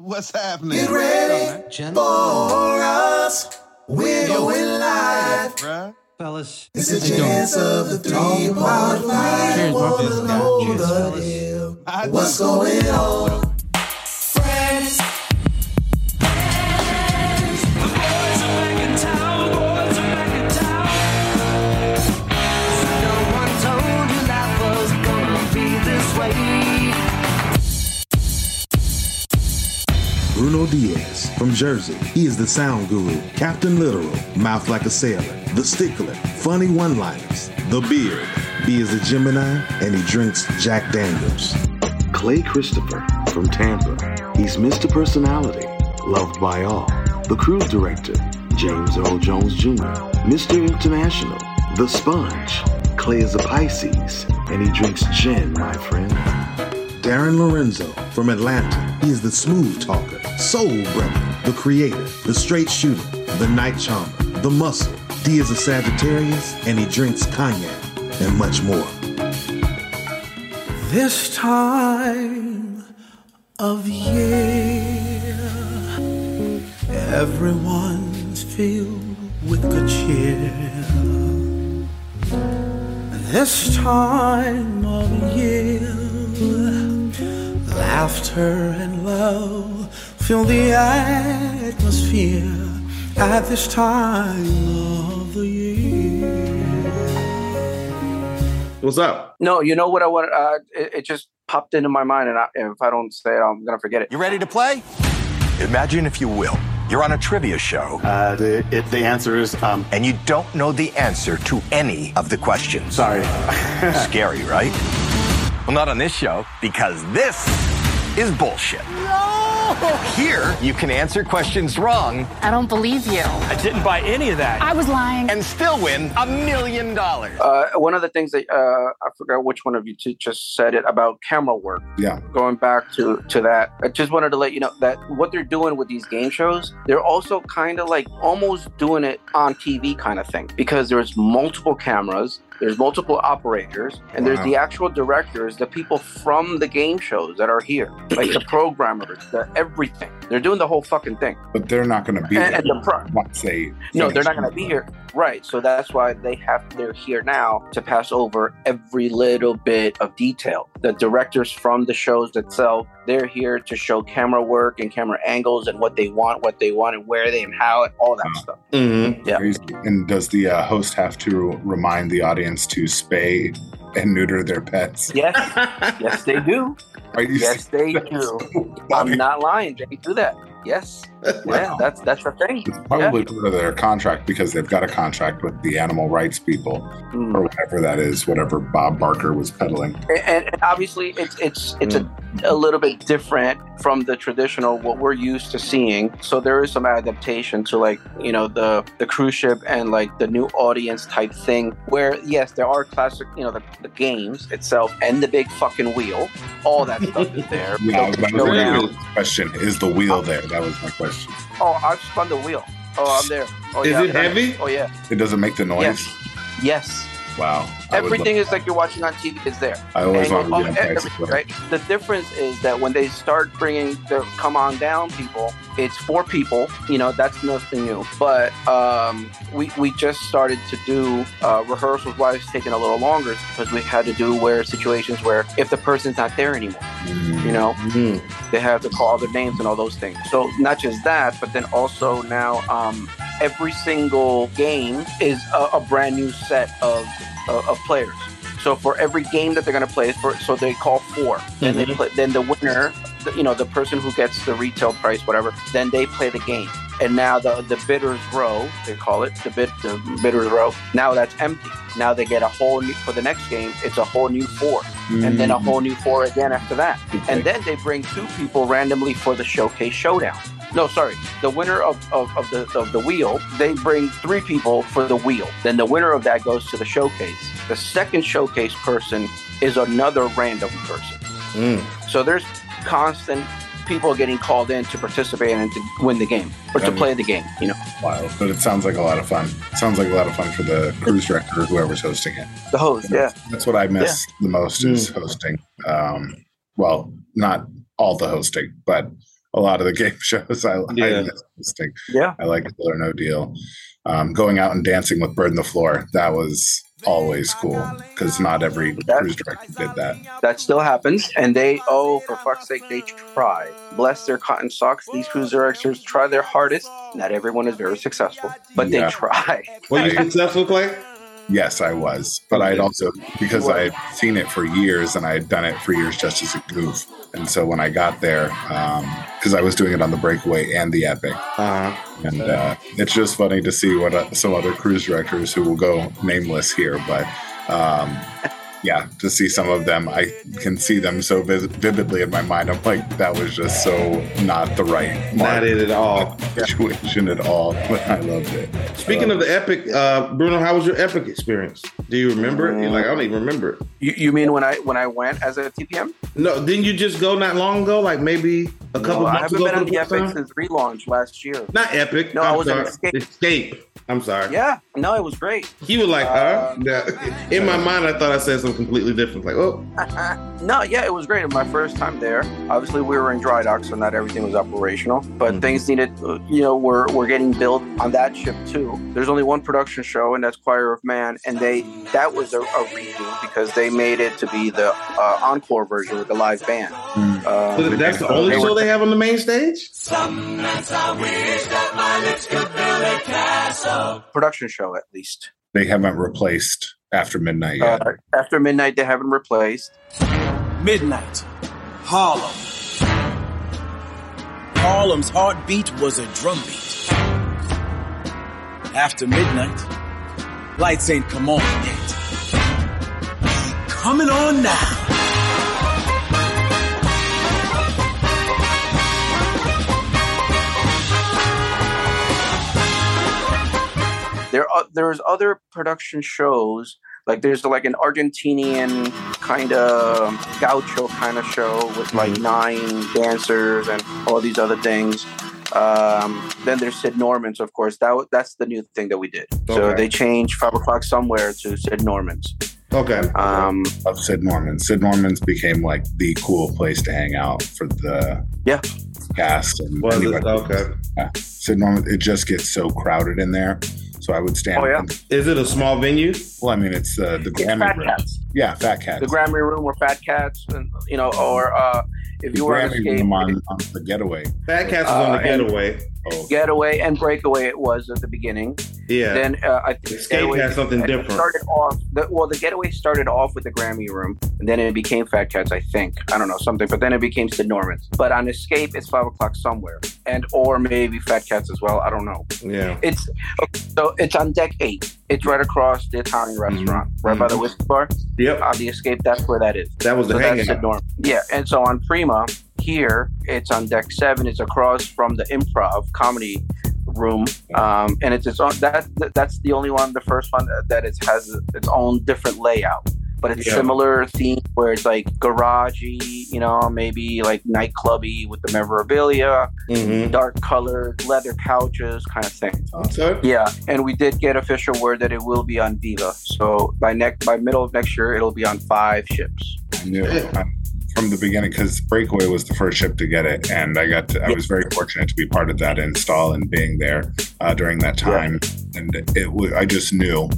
What's happening? Get ready for us. We're going live. Bruh. Fellas, It's a chance of the three part five. Cheers, bro. Wanna Cheers, the fellas. What's going on? From Jersey. He is the sound guru, Captain Literal, mouth like a sailor, the stickler, funny one liners, the beard. He is a Gemini and he drinks Jack Daniels. Clay Christopher from Tampa. He's Mr. Personality, loved by all. The cruise director, James Earl Jones Jr., Mr. International, The Sponge. Clay is a Pisces and he drinks gin, my friend. Darren Lorenzo from Atlanta. He is the smooth talker, soul brother, the creator, the straight shooter, the night charmer, the muscle. D is a Sagittarius and he drinks cognac and much more. This time of year, everyone's filled with good cheer. This time of year, laughter and love fill the atmosphere at this time of the year. What's up? No, you know what I want? Uh, it, it just popped into my mind, and I, if I don't say it, I'm gonna forget it. You ready to play? Imagine, if you will, you're on a trivia show Uh, the it, the answer is um. and you don't know the answer to any of the questions. Sorry. Scary, right? Well, not on this show, because this is bullshit. Here, you can answer questions wrong I don't believe you. I didn't buy any of that. I was lying. and still win a million dollars. Uh, one of the things that uh, I forgot which one of you two just said it about camera work. Yeah. Going back to to that, I just wanted to let you know that what they're doing with these game shows, they're also kind of like almost doing it on TV kind of thing because there's multiple cameras. There's multiple operators, and there's the actual directors, the people from the game shows that are here, like the programmers, the everything. They're doing the whole fucking thing. But they're not going to be And, there and the pro- once they. no, they're not going to be here. Right. So that's why they have they're here now to pass over every little bit of detail. The directors from the shows itself, they're here to show camera work and camera angles and what they want, what they want, and where they and how and all that Wow. stuff. Mhm. Yeah. And does the uh, host have to remind the audience to spay and neuter their pets? Yes. yes, they do. Are you Yes, they do. so I'm not lying. They do that. Yes. Yeah, that's that's the thing. It's probably part of their contract because they've got a contract with the animal rights people Mm. or whatever that is, whatever Bob Barker was peddling. and, and obviously it's it's it's a, a little bit different from the traditional what we're used to seeing so there is some adaptation to like you know the the cruise ship and like the new audience type thing where yes there are classic you know the, the games itself and the big fucking wheel all that stuff is there Yeah, that was my question. Is the wheel there? That was my question. Oh i've spun the wheel. Oh i'm there. Oh, Is yeah, it heavy? oh yeah. It doesn't make the noise. yes. Yes. Wow. Everything is like you're watching on tv is there. I always wanted to be on right? The difference is that when they start bringing the come on down people, it's four people. You know, that's nothing new. But um, we we just started to do uh, rehearsals. Why it's taking a little longer is because we had to do where situations where if the person's not there anymore, you know, Mm. they have to call their names and all those things. So not just that, but then also now um, every single game is a, a brand new set of, of of players. So for every game that they're going to play, for so they call four. and they play. Then the winner, the, you know, the person who gets the retail price, whatever. Then they play the game. And now the the bidders row, they call it the bid the bidders row. Now that's empty. Now they get a whole new for the next game. It's a whole new four, and then a whole new four again after that. And then they bring two people randomly for the showcase showdown. No, sorry. The winner of, of, of the of the wheel, they bring three people for the wheel. Then the winner of that goes to the showcase. The second showcase person is another random person. Mm. So there's constant people getting called in to participate and to win the game or to Mhm. play the game. You know, Wild, but it sounds like a lot of fun. Sounds like a lot of fun for the cruise director or whoever's hosting it. the host. Yeah. That's what I miss the most is hosting. Um, well, not all the hosting, but a lot of the game shows. I, Yeah. I miss hosting. Yeah. I like Deal or No Deal. Um, going out and dancing with Bird on the Floor, that was always cool because not every That- cruise director did that. That still happens, and they oh for fuck's sake, they try. Bless their cotton socks. These cruise directors try their hardest. Not everyone is very successful, but Yeah. they try. Were you I- successful, Clay? Yes, I was, but I'd also because I had seen it for years and I had done it for years just as a goof. And so when I got there, because I was doing it on the breakaway and the epic, Uh-huh. and uh, it's just funny to see what uh, some other cruise directors who will go nameless here, but um, yeah, to see some of them, I can see them so vis- vividly in my mind. I'm like, that was just so not the right Not it at all. situation at all, but I loved it. Speaking of the epic, uh, Bruno, how was your epic experience? Do you remember it? You're like, I don't even remember it. You, you mean when I when I went as a TPM? No, didn't you just go not long ago? Like maybe a couple No, I haven't ago been for on the the Epic time? since relaunch last year. Not epic. No, I I'm was in sorry. Escape. Escape. I'm sorry. Yeah, no, it was great. He was like, huh? Yeah. In my mind, I thought I said something completely different. Like, oh, no, yeah, it was great. My first time there. Obviously, we were in dry dock, so not everything was operational. But Mhm. things needed, uh, you know, were were getting built on that ship too. There's only one production show, and that's Choir of Man, and they that was a, a redo because they made it to be the uh, encore version with the live band. Mm. Uh, so that's the only they were- show they have on the main stage? Some nights I wish that my lips could build a castle. Production show at least. They haven't replaced after midnight yet. Uh, after midnight, they haven't replaced. Midnight, Harlem. Harlem's heartbeat was a drumbeat. After midnight, lights ain't come on yet. Coming on now. There are there's other production shows like there's like an Argentinian kind of gaucho kind of show with like nine dancers and all these other things. Um, then there's Sid Norman's, of course. That that's the new thing that we did. So they changed five o'clock somewhere to Sid Norman's. Okay. Um, of Sid Norman. Sid Norman's became like the cool place to hang out for the Yeah. cast and Was it? anybody. Okay. Yeah. Sid Norman. It just gets so crowded in there. So I would stand. Oh, yeah. Is it a small venue? Well, I mean, it's uh, the it's Grammy Fat room. Cats. Yeah, Fat Cats. The Grammy Room were Fat Cats, and you know, or uh, if The you were on Grammy Escape, room on, on the Getaway. Fat Cats is on the Uh, and- getaway. Oh, Getaway and Breakaway, it was at the beginning. Yeah. Then uh, I think Escape Getaway has something different. Started off the, well, the Getaway started off with the Grammy Room, and then it became Fat Cats. I think I don't know something, but then it became Sid Norman's. But on Escape, it's five o'clock somewhere, and or maybe Fat Cats as well. I don't know. yeah. It's okay, so it's on deck eight. It's right across the Italian mm-hmm. restaurant, right by the mm-hmm. whiskey bar. Yep. On the Escape, that's where that is. That was the So that's hangout. Norman. Yeah, and so on Prima here, it's on deck seven. It's across from the Improv Comedy Room, um, and it's its own. That that's the only one, the first one that it has its own different layout. But it's Yeah. similar theme where it's like garagey, you know, maybe like nightclubby with the memorabilia, Mm-hmm. dark colored leather couches, kind of thing. Okay. Yeah, and we did get official word that it will be on Viva. So by next by middle of next year, it'll be on five ships. I knew um, from the beginning because Breakaway was the first ship to get it, and I got to, I was very fortunate to be part of that install and being there uh, during that time. And it, w- I just knew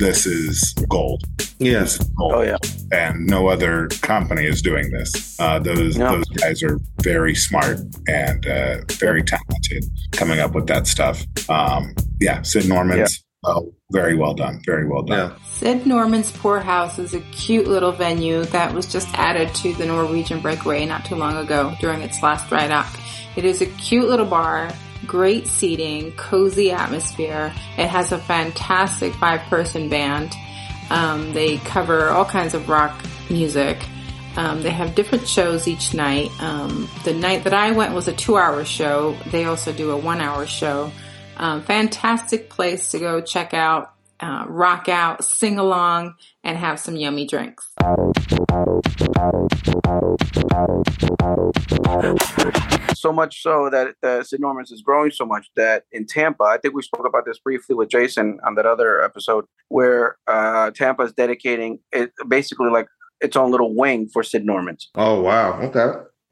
this is gold. Yes. This is gold. Oh yeah. and no other company is doing this. Uh, those No. those guys are very smart and uh, very talented coming up with that stuff. Um, yeah, Sid Norman's oh, very well done, very well done. Yeah. Sid Norman's Pour House is a cute little venue that was just added to the Norwegian Breakaway not too long ago during its last dry dock. It is a cute little bar, great seating, cozy atmosphere. It has a fantastic five person band. Um, they cover all kinds of rock music. Um, they have different shows each night. Um, the night that I went was a two hour show. They also do a one hour show. Um, fantastic place to go check out, uh, rock out, sing along, and have some yummy drinks. So much so that uh, Sid Norman's is growing so much that in Tampa, I think we spoke about this briefly with Jason on that other episode, where uh, Tampa is dedicating it basically like its own little wing for Sid Norman's. Oh wow. Okay.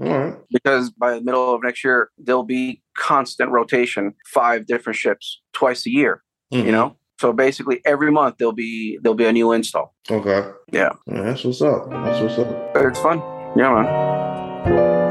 All right. Because by the middle of next year, there'll be constant rotation, five different ships twice a year. Mhm. You know, so basically every month there'll be there'll be a new install. Okay. Yeah, Yeah, that's what's up. That's what's up. it's fun. Yeah, man.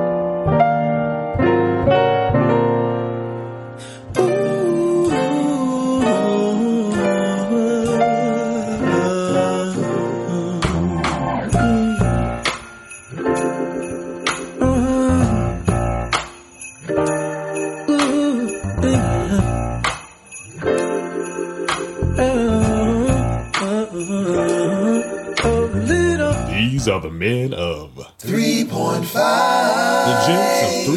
These are the men of 3.5. the gents of 3.5.